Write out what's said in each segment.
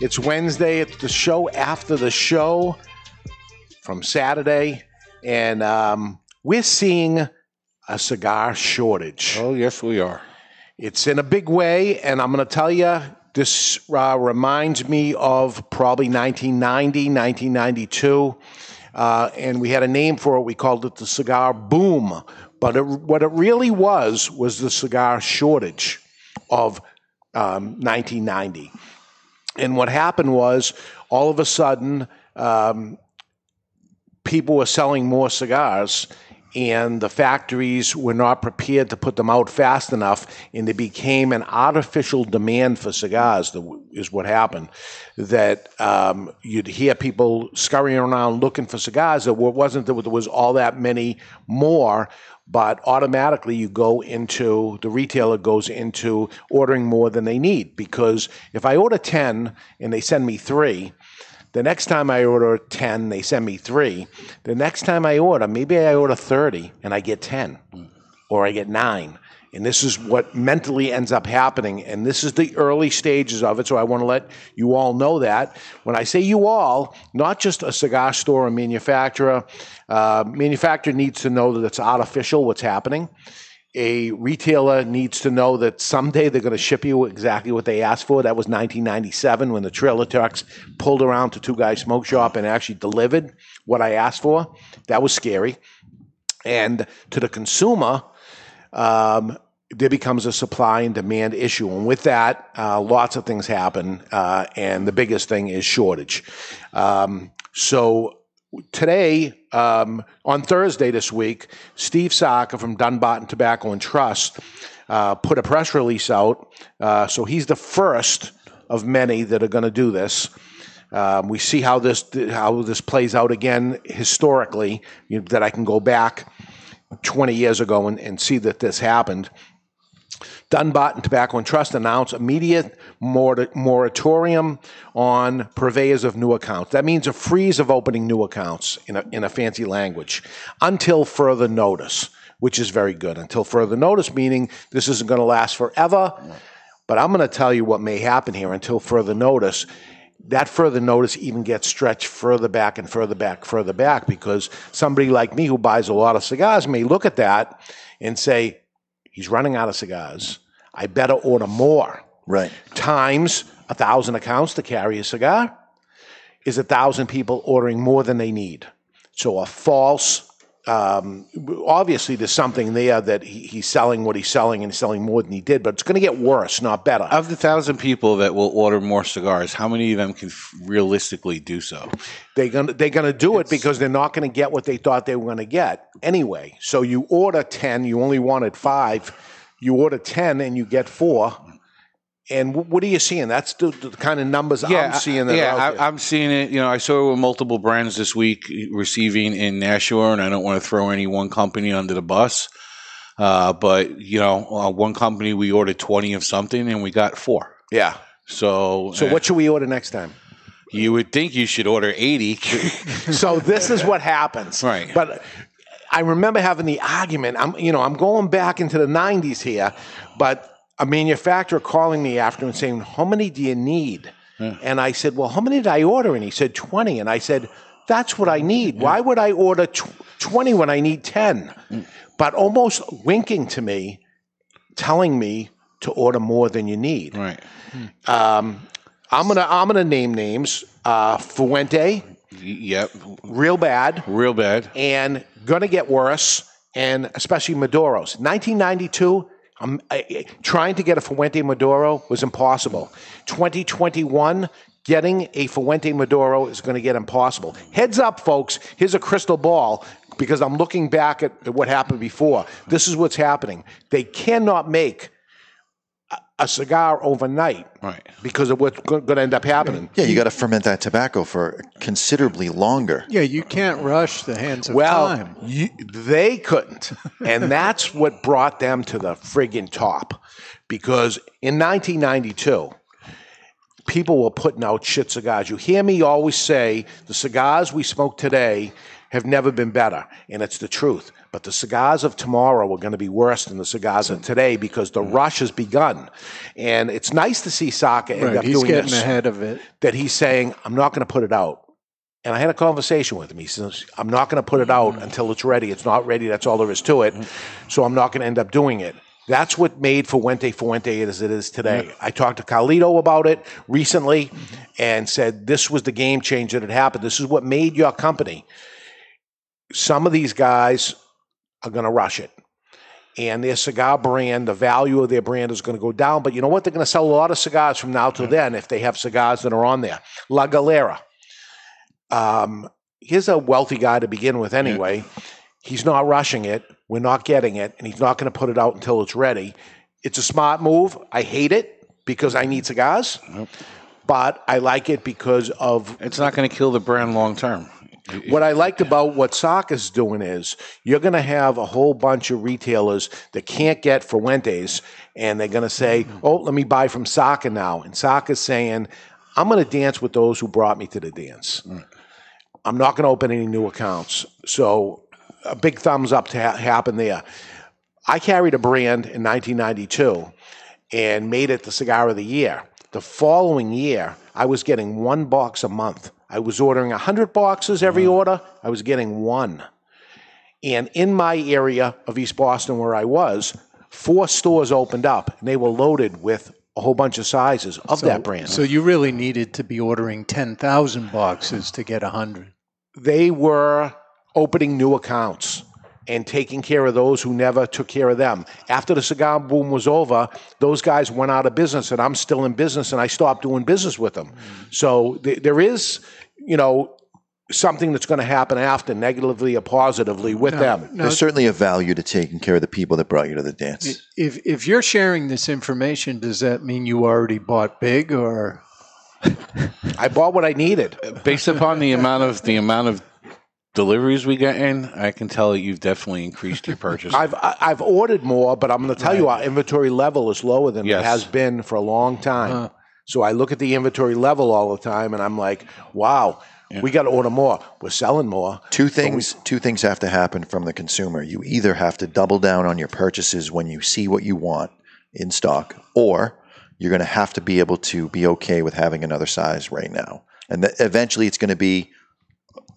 It's Wednesday. It's the show after the show from Saturday. And um, we're seeing a cigar shortage. Oh, yes, we are. It's in a big way. And I'm going to tell you, this uh, reminds me of probably 1990, 1992. Uh, and we had a name for it. We called it the cigar boom. But it, what it really was was the cigar shortage of um, 1990. And what happened was, all of a sudden, um, people were selling more cigars, and the factories were not prepared to put them out fast enough, and there became an artificial demand for cigars. That is what happened. That um, you'd hear people scurrying around looking for cigars. It wasn't that there was all that many more, but automatically you go into the retailer goes into ordering more than they need. Because if I order 10 and they send me 3 the next time I order 10 they send me 3 the next time I order maybe I order 30 and I get 10 or I get 9 and this is what mentally ends up happening. And this is the early stages of it. So I want to let you all know that. When I say you all, not just a cigar store or manufacturer, uh, manufacturer needs to know that it's artificial what's happening. A retailer needs to know that someday they're going to ship you exactly what they asked for. That was 1997 when the trailer trucks pulled around to Two Guys Smoke Shop and actually delivered what I asked for. That was scary. And to the consumer, um, there becomes a supply and demand issue. And with that, uh, lots of things happen. Uh, and the biggest thing is shortage. Um, so today, um, on Thursday this week, Steve Saka from Dunbarton Tobacco and Trust uh, put a press release out. Uh, so he's the first of many that are going to do this. Um, we see how this how this plays out again historically. You know, that I can go back 20 years ago and, and see that this happened. Dunbarton Tobacco and Trust announced immediate moratorium on purveyors of new accounts. That means a freeze of opening new accounts in a, in a fancy language until further notice, which is very good. Until further notice, meaning this isn't going to last forever. But I'm going to tell you what may happen here until further notice. That further notice even gets stretched further back and further back, further back, because somebody like me who buys a lot of cigars may look at that and say, he's running out of cigars. I better order more. Right. Times a thousand accounts to carry a cigar is a thousand people ordering more than they need. So a false um, obviously there's something there that he, he's selling what he's selling and he's selling more than he did, but it's going to get worse, not better. Of the thousand people that will order more cigars, how many of them can f- realistically do so? They're going to, they're going to do it because they're not going to get what they thought they were going to get anyway. So you order 10, you only wanted five, you order 10 and you get four. And what are you seeing? That's the, the kind of numbers I'm seeing. That yeah. I, I'm seeing it. You know, I saw it with multiple brands this week receiving in Nashua, and I don't want to throw any one company under the bus. Uh, but you know, uh, one company we ordered 20 of something, and we got four. yeah. So, So uh, what should we order next time? you would think you should order 80. so this is what happens. Right. But I remember having the argument. I'm, you know, I'm going back into the '90s here, but a manufacturer calling me after and saying, "How many do you need?" And I said, "Well, how many did I order?" And he said, "20." And I said, That's what I need. Why would I order tw- 20 when I need 10? But almost winking to me, telling me to order more than you need. Right. Um, I'm gonna I'm gonna name names. Uh, Fuente, Yep. real bad, Real bad. and gonna get worse, and especially Maduro's. 1992. I'm I, trying to get a Fuente Maduro was impossible. 2021, getting a Fuente Maduro is going to get impossible. Heads up, folks. Here's a crystal ball because I'm looking back at what happened before. This is what's happening. They cannot make a, a cigar overnight Right. because of what's going to end up happening. Yeah, you got to ferment that tobacco for considerably longer. Yeah, you can't rush the hands of Well, time. you, they couldn't. And that's what brought them to the friggin' top. Because in 1992, people were putting out shit cigars. You hear me always say the cigars we smoke today have never been better. And it's the truth. But the cigars of tomorrow are going to be worse than the cigars of today because the mm. rush has begun. And it's nice to see Saka end Right, up he's doing getting this ahead of it. that he's saying, I'm not going to put it out. And I had a conversation with him. He says, I'm not going to put it out mm. until it's ready. It's not ready. That's all there is to it. Mm. So I'm not going to end up doing it. That's what made Fuente Fuente as it is today. I talked to Carlito about it recently mm-hmm. and said this was the game change that had happened. This is what made your company. Some of these guys are going to rush it. And their cigar brand, the value of their brand is going to go down. But you know what? They're going to sell a lot of cigars from now till then if they have cigars that are on there. La Galera. Um, he's a wealthy guy to begin with anyway. He's not rushing it. We're not getting it. And he's not going to put it out until it's ready. It's a smart move. I hate it because I need cigars. But I like it because of It's not going to kill the brand long term. What I liked about what Saka's doing is you're going to have a whole bunch of retailers that can't get Fuentes, and they're going to say, "Oh, let me buy from Saka now." And Saka's saying, "I'm going to dance with those who brought me to the dance. I'm not going to open any new accounts." So, a big thumbs up to ha- happen there. I carried a brand in 1992 and made it the cigar of the year. The following year, I was getting one box a month. I was ordering 100 boxes every order, I was getting one. And in my area of East Boston, where I was, four stores opened up and they were loaded with a whole bunch of sizes of that brand. So you really needed to be ordering 10,000 boxes to get 100. they were opening new accounts and taking care of those who never took care of them. After the cigar boom was over, those guys went out of business, and I'm still in business, and I stopped doing business with them. Mm-hmm. So th- there is, you know, something that's going to happen after, negatively or positively, with them. Now, There's certainly a value to taking care of the people that brought you to the dance. if, if you're sharing this information, does that mean you already bought big or? I bought what I needed. Based upon the amount of the amount of deliveries we get in, I can tell that you've definitely increased your purchase. I've I- I've ordered more, but I'm going to tell you our inventory level is lower than Yes. it has been for a long time. Uh-huh. So I look at the inventory level all the time, and I'm like, wow, we got to order more. We're selling more. Two things two things have to happen from the consumer. You either have to double down on your purchases when you see what you want in stock, or you're going to have to be able to be okay with having another size right now. And th- eventually it's going to be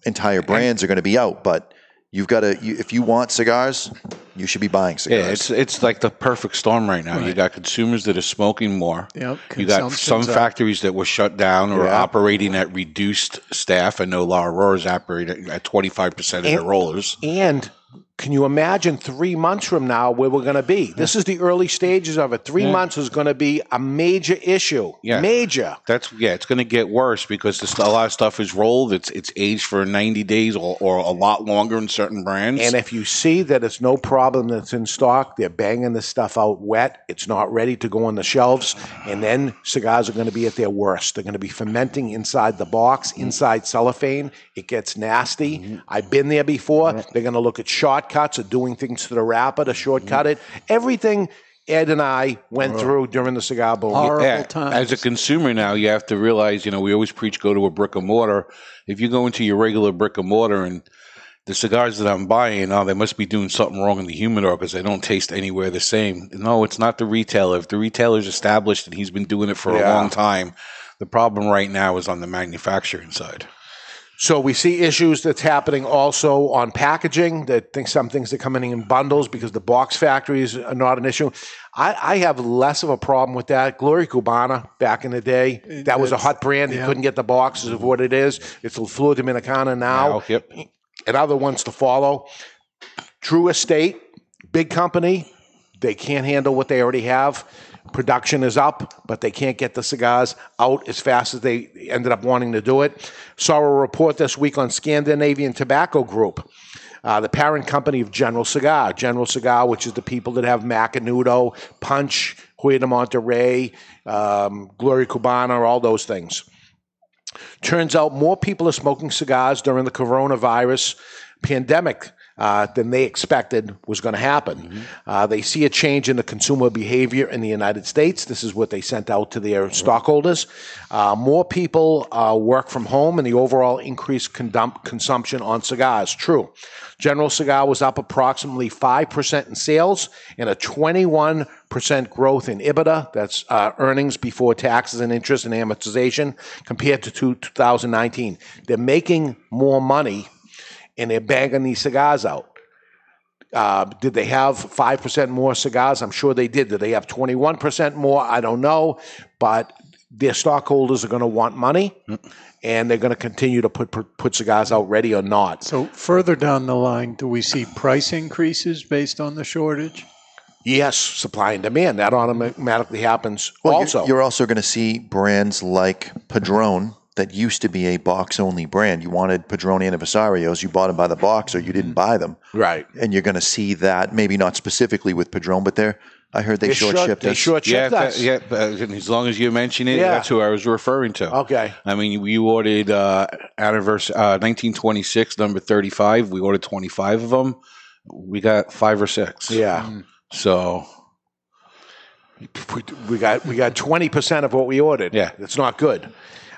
entire brands are going to be out, but you've got to you, if you want cigars, you should be buying cigars. yeah, it's it's like the perfect storm right now. You got consumers that are smoking more. Yep, you got some consumption's up. factories that were shut down or Yeah. operating at reduced staff. I know La Aurora's operating at twenty five percent of their rollers. And can you imagine three months from now where we're going to be? This is the early stages of it. Three months is going to be a major issue. Yeah. Major. That's yeah, it's going to get worse because this, a lot of stuff is rolled. It's it's aged for ninety days or, or a lot longer in certain brands. And if you see that it's no problem that's in stock, they're banging this stuff out wet. It's not ready to go on the shelves. And then cigars are going to be at their worst. They're going to be fermenting inside the box, mm. inside cellophane. It gets nasty. Mm-hmm. I've been there before. They're going to look at shortcuts or doing things to the wrapper to shortcut it. Everything Ed and I went through during the cigar boom. Horrible Yeah, times. as a consumer now, you have to realize, you know, we always preach go to a brick and mortar. If you go into your regular brick and mortar and the cigars that I'm buying, oh, they must be doing something wrong in the humidor because they don't taste anywhere the same. No, it's not the retailer. If the retailer's established and he's been doing it for a Yeah. long time, the problem right now is on the manufacturing side. So we see issues that's happening also on packaging. That think some things are coming in in bundles because the box factories are not an issue. I, I have less of a problem with that. Gloria Cubana back in the day, that was a hot brand. You yeah. couldn't get the boxes of what it is. It's Flor Dominicana now, Now, yep. and other ones to follow. Drew Estate, big company, they can't handle what they already have. Production is up, but they can't get the cigars out as fast as they ended up wanting to do it. Saw a report this week on Scandinavian Tobacco Group, uh, the parent company of General Cigar. General Cigar, which is the people that have Macanudo, Punch, Hoyo de Monterrey, um, Gloria Cubana, all those things. Turns out more people are smoking cigars during the coronavirus pandemic uh, than they expected was going to happen. Uh, they see a change in the consumer behavior in the United States. This is what they sent out to their stockholders. Uh, more people uh, work from home, and the overall increased consumption on cigars. True. General Cigar was up approximately 5% in sales and a 21% growth in EBITDA, that's uh, earnings before taxes and interest and amortization, compared to two- 2019. They're making more money and they're bagging these cigars out. Uh, did they have 5% more cigars? I'm sure they did. Did they have 21% more? I don't know. But their stockholders are going to want money and they're going to continue to put, put, put cigars out ready or not. So further down the line, do we see price increases based on the shortage? Yes, supply and demand. That automatically happens Well, also. you're, you're also going to see brands like Padron that used to be a box only brand. You wanted Padron Anniversarios, you bought them by the box or you didn't buy them. right. And you're going to see that, maybe not specifically with Padron, but they're, I heard they They short short- shipped they us. short Yeah, shipped us. that, yeah. As long as you mention it, Yeah. that's who I was referring to. Okay. I mean, we ordered uh, anniversary uh, 1926, number 35. We ordered 25 of them. We got five or six. Yeah. So we, we got we got twenty percent of what we ordered. Yeah. it's not good.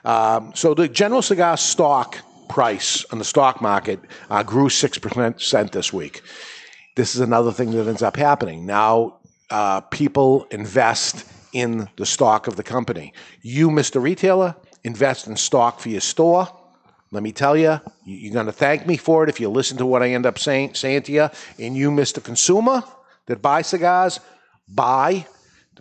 Um, so the General Cigar stock price on the stock market uh, grew six percent this week. This is another thing that ends up happening now. Uh, people invest in the stock of the company. You, Mr. Retailer, invest in stock for your store. Let me tell you, you're going to thank me for it if you listen to what I end up saying, saying to you. And you, Mr. Consumer, that buy cigars, buy.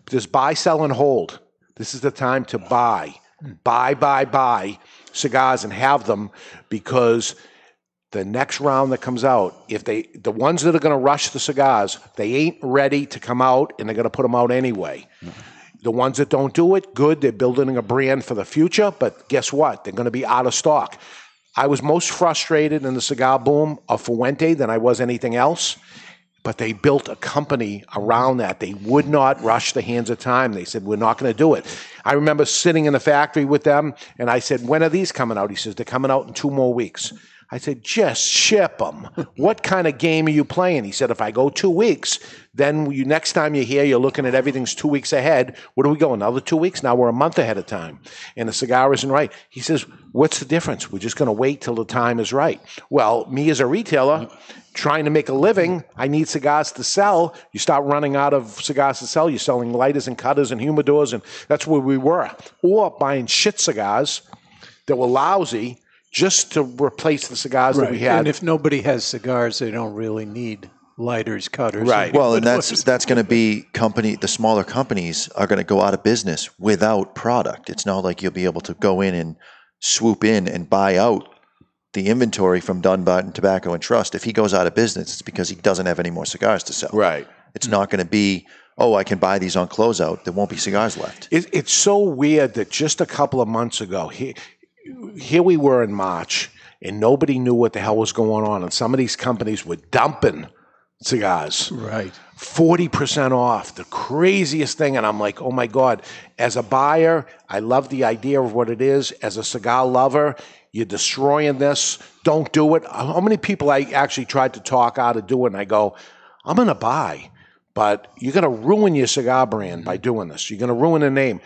Just buy, sell, and hold. This is the time to buy. Buy, buy, buy cigars and have them because the next round that comes out, if they, the ones that are going to rush the cigars, they ain't ready to come out and they're going to put them out anyway. The ones that don't do it, good. They're building a brand for the future, but guess what? They're going to be out of stock. I was most frustrated in the cigar boom of Fuente than I was anything else, but they built a company around that. They would not rush the hands of time. They said, We're not going to do it. I remember sitting in the factory with them, and I said, When are these coming out? He says, They're coming out in two more weeks. I said, just ship them. what kind of game are you playing? He said, if I go two weeks, then you next time you're here, you're looking at everything's two weeks ahead. What do we go? Another two weeks? Now we're a month ahead of time. And the cigar isn't right. He says, what's the difference? We're just going to wait till the time is right. Well, me as a retailer, trying to make a living, I need cigars to sell. You start running out of cigars to sell. You're selling lighters and cutters and humidors, and that's where we were. Or buying shit cigars that were lousy just to replace the cigars that we had. And if nobody has cigars, they don't really need lighters, cutters. Right. Well, and that's that's going to be company. The smaller companies are going to go out of business without product. It's not like you'll be able to go in and swoop in and buy out the inventory from Dunbarton Tobacco and Trust. If he goes out of business, it's because he doesn't have any more cigars to sell. right. It's not going to be, oh, I can buy these on closeout. There won't be cigars left. It, it's so weird that just a couple of months ago, here, here we were in March, and nobody knew what the hell was going on. And some of these companies were dumping cigars. Right. 40% off, the craziest thing. And I'm like, oh my God. As a buyer, I love the idea of what it is. As a cigar lover, you're destroying this. Don't do it. How many people I actually tried to talk out of doing? I go, I'm going to buy, but you're going to ruin your cigar brand by doing this. You're going to ruin the name.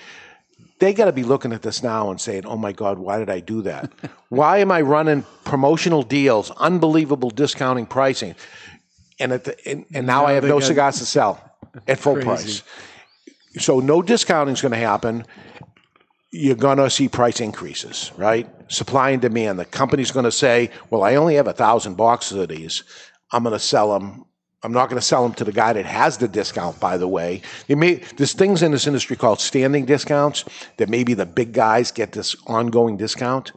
They got to be looking at this now and saying, oh my God, why did I do that? why am I running promotional deals, unbelievable discounting pricing? And, at the, and, and now, Now I have no got- cigars to sell at full Crazy. price. So no discounting is going to happen. You're going to see price increases, right? Supply and demand. The company's going to say, well, I only have a thousand boxes of these. I'm going to sell them. I'm not going to sell them to the guy that has the discount, by the way. May, there's things in this industry called standing discounts that maybe the big guys get this ongoing discount.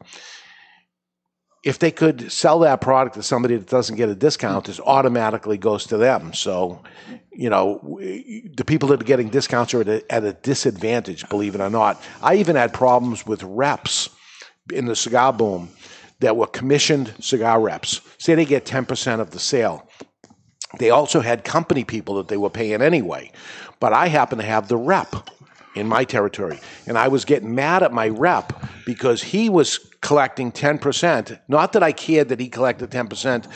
If they could sell that product to somebody that doesn't get a discount, it automatically goes to them. So, you know, the people that are getting discounts are at a, at a disadvantage, believe it or not. I even had problems with reps in the cigar boom that were commissioned cigar reps. Say they get 10% of the sale. They also had company people that they were paying anyway. But I happen to have the rep in my territory. And I was getting mad at my rep because he was collecting 10%. Not that I cared that he collected 10%.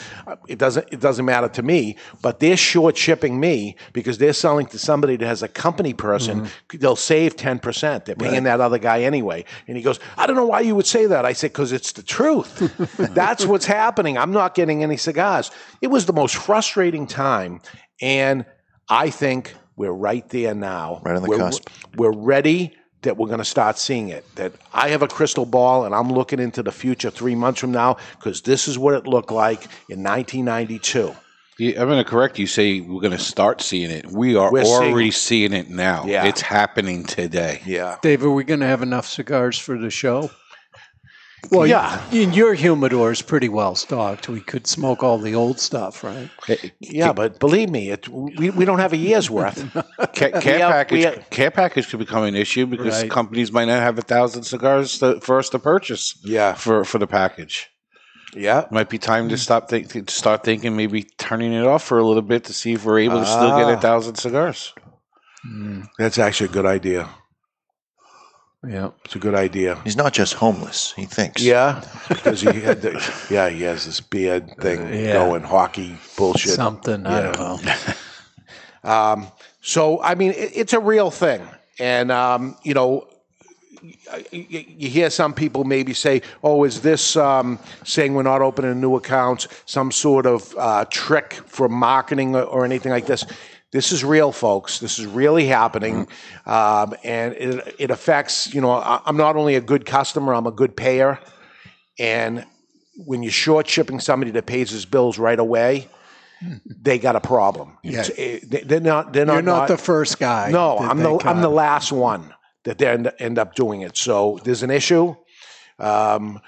It doesn't, it doesn't matter to me, but they're short shipping me because they're selling to somebody that has a company person. Mm-hmm. They'll save 10%. They're paying that other guy anyway. And he goes, I don't know why you would say that. I said, because it's the truth. That's what's happening. I'm not getting any cigars. It was the most frustrating time. And I think we're right there now. Right on the we're, cusp. We're ready that we're going to start seeing it. That I have a crystal ball and I'm looking into the future three months from now because this is what it looked like in 1992. Yeah, I'm going to correct you. Say we're going to start seeing it. We are We're seeing already it. seeing it now. Yeah. It's happening today. Yeah. Dave, are we going to have enough cigars for the show? Well, Yeah. In your humidor is pretty well stocked. We could smoke all the old stuff, right? Yeah, but believe me, it, we, we don't have a year's worth. Care, care have- package, have- care package could become an issue because Right. companies might not have a thousand cigars to, for us to purchase. Yeah. for for the package. Yeah. Might be time to stop think, to start thinking maybe turning it off for a little bit to see if we're able to still get Ah. a thousand cigars. That's actually a good idea. Yeah. It's a good idea. He's not just homeless. He thinks. Yeah, because he had the, yeah, he has this beard thing yeah. going, hockey bullshit. Something. I don't know. Um, so, I mean, it, it's a real thing. And, um, you know, you, you hear some people maybe say, oh, is this um, saying we're not opening new accounts some sort of uh, trick for marketing or, or anything like this? This is real, folks. This is really happening. Um, and it, it affects, you know, I, I'm not only a good customer, I'm a good payer. And when you're short shipping somebody that pays his bills right away, they got a problem. Yeah. It's- they- They're not. They're not. You're not the first guy. No, I'm the I'm the last one that they end, end up doing it. So there's an issue. Um,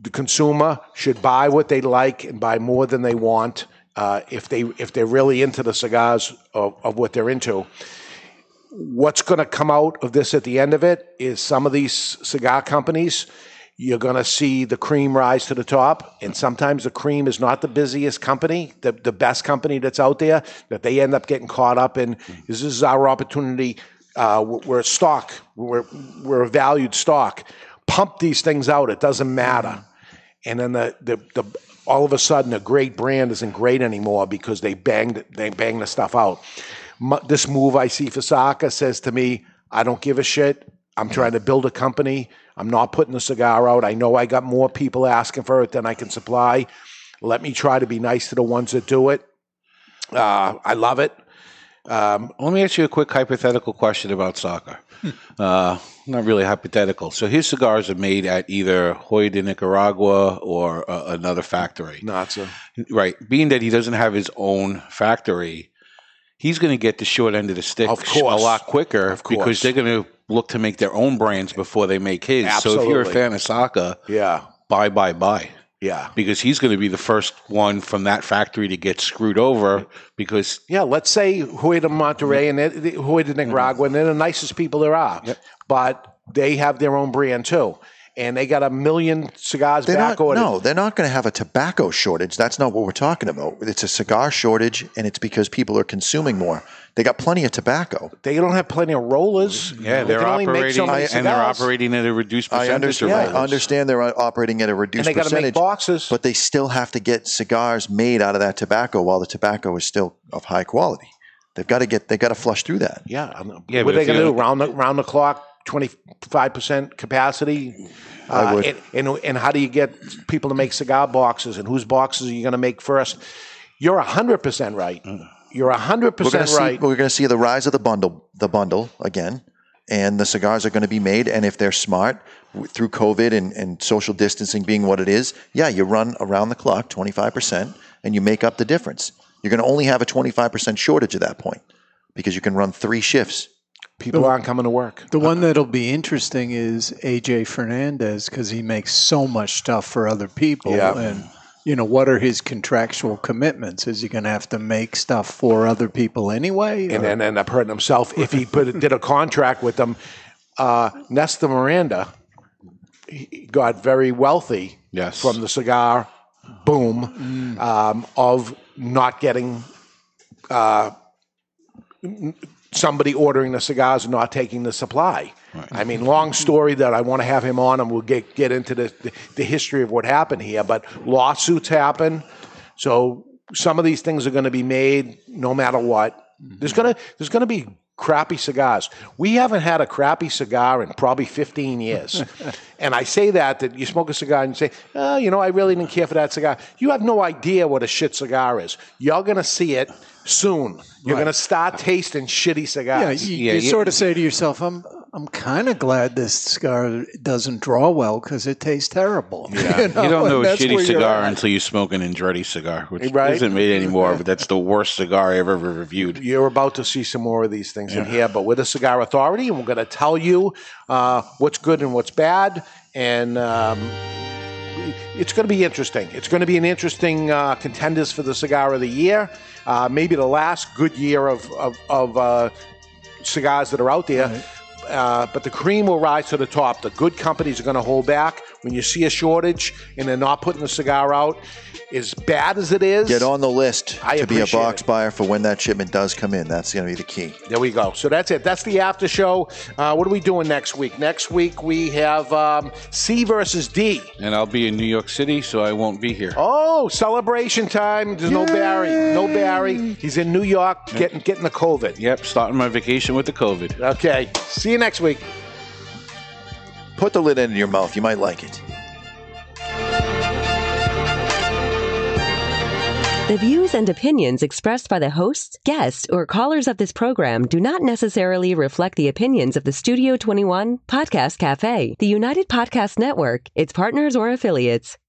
the consumer should buy what they like and buy more than they want uh, if they if they're really into the cigars of, of what they're into. What's going to come out of this at the end of it is some of these cigar companies. You're going to see the cream rise to the top, and sometimes the cream is not the busiest company, the, the best company that's out there. That they end up getting caught up in. Is this is our opportunity? Uh, we're a stock. We're we're a valued stock. Pump these things out. It doesn't matter and then the, the, the all of a sudden a great brand isn't great anymore because they banged they banged the stuff out. This move I see for Saka says to me, I don't give a shit. I'm trying to build a company. I'm not putting the cigar out. I know I got more people asking for it than I can supply. Let me try to be nice to the ones that do it. Uh, I love it. Um, Let me ask you a quick hypothetical question about Saka. uh, not really hypothetical. So his cigars are made at either Joya de Nicaragua or uh, another factory. not so. Right. Being that he doesn't have his own factory, he's going to get the short end of the stick Of a lot quicker Of course. because they're going to look to make their own brands before they make his. So if you're a fan of Saka, Yeah, buy, buy, buy. Yeah, Because he's going to be the first one from that factory to get screwed over because yeah. Let's say de Monterrey and de Nicaragua, and they're the nicest people there are, but they have their own brand too, and they got a million cigars They're back not, ordered. no, they're not going to have a tobacco shortage. That's not what we're talking about. It's a cigar shortage, and it's because people are consuming more. They got plenty of tobacco. They don't have plenty of rollers. yeah, They they're can only make operating so many and they're operating at a reduced I percentage. understand. of I understand they're operating at a reduced and reduced they got to make boxes. but they still have to get cigars made out of that tobacco while the tobacco is still of high quality. They've got to get. They've got to flush through that. yeah, Yeah, what are they going to do? Round the round the clock, twenty five percent capacity. I Uh, and, and and how do you get people to make cigar boxes? And whose boxes are you going to make first? You're hundred percent right. You're hundred We're going percent to see. right. We're going to see the rise of the bundle. The bundle again, and the cigars are going to be made. And if they're smart through COVID and, and social distancing being what it is, yeah, you run around the clock 25% and you make up the difference. You're going to only have a 25% shortage at that point because you can run three shifts. People aren't coming to work. The one that'll be interesting is AJ Fernandez because he makes so much stuff for other people. Yeah. And, you know, what are his contractual commitments? Is he going to have to make stuff for other people anyway? and or- then end up hurting himself if he put did a contract with them. Uh, Nestor Miranda he got very wealthy Yes. from the cigar boom um, of not getting uh, n- somebody ordering the cigars and not taking the supply. I mean, long story that I want to have him on, and we'll get get into the, the the history of what happened here. But lawsuits happen, so some of these things are going to be made no matter what. Mm-hmm. There's gonna there's gonna be crappy cigars. We haven't had a crappy cigar in probably 15 years. and I say that that you smoke a cigar and you say, oh, you know, I really didn't care for that cigar. You have no idea what a shit cigar is. You're gonna see it soon. You're gonna start tasting shitty yeah, cigars. you, Yeah, you you- sort of say to yourself, I'm, I'm kind of glad this cigar doesn't draw well because it tastes terrible. Yeah. you, don't and know a shitty cigar until you smoke an Andretti cigar, which Right. isn't made anymore, but that's the worst cigar I've ever reviewed. You're about to see some more of these things in here, but we're the Cigar Authority, and we're going to tell you uh, what's good and what's bad, and um, it's going to be interesting. It's going to be an interesting uh, contenders for the Cigar of the Year, uh, maybe the last good year of of, of uh, cigars that are out there. Uh, but the cream will rise to the top. The good companies are going to hold back. When you see a shortage and they're not putting the cigar out, as bad as it is, Get on the list I to be a box it. buyer for when that shipment does come in. That's going to be the key. There we go. So that's it. That's the after show. Uh, what are we doing next week? Next week we have um, C versus D. And I'll be in New York City, so I won't be here. Oh, celebration time. There's no Barry. No Barry. He's in New York getting getting the COVID. Yep, starting my vacation with the COVID. Okay. See you next week. Put the lid in your mouth. You might like it. The views and opinions expressed by the hosts, guests, or callers of this program do not necessarily reflect the opinions of the Studio 21 Podcast Cafe, the United Podcast Network, its partners, or affiliates.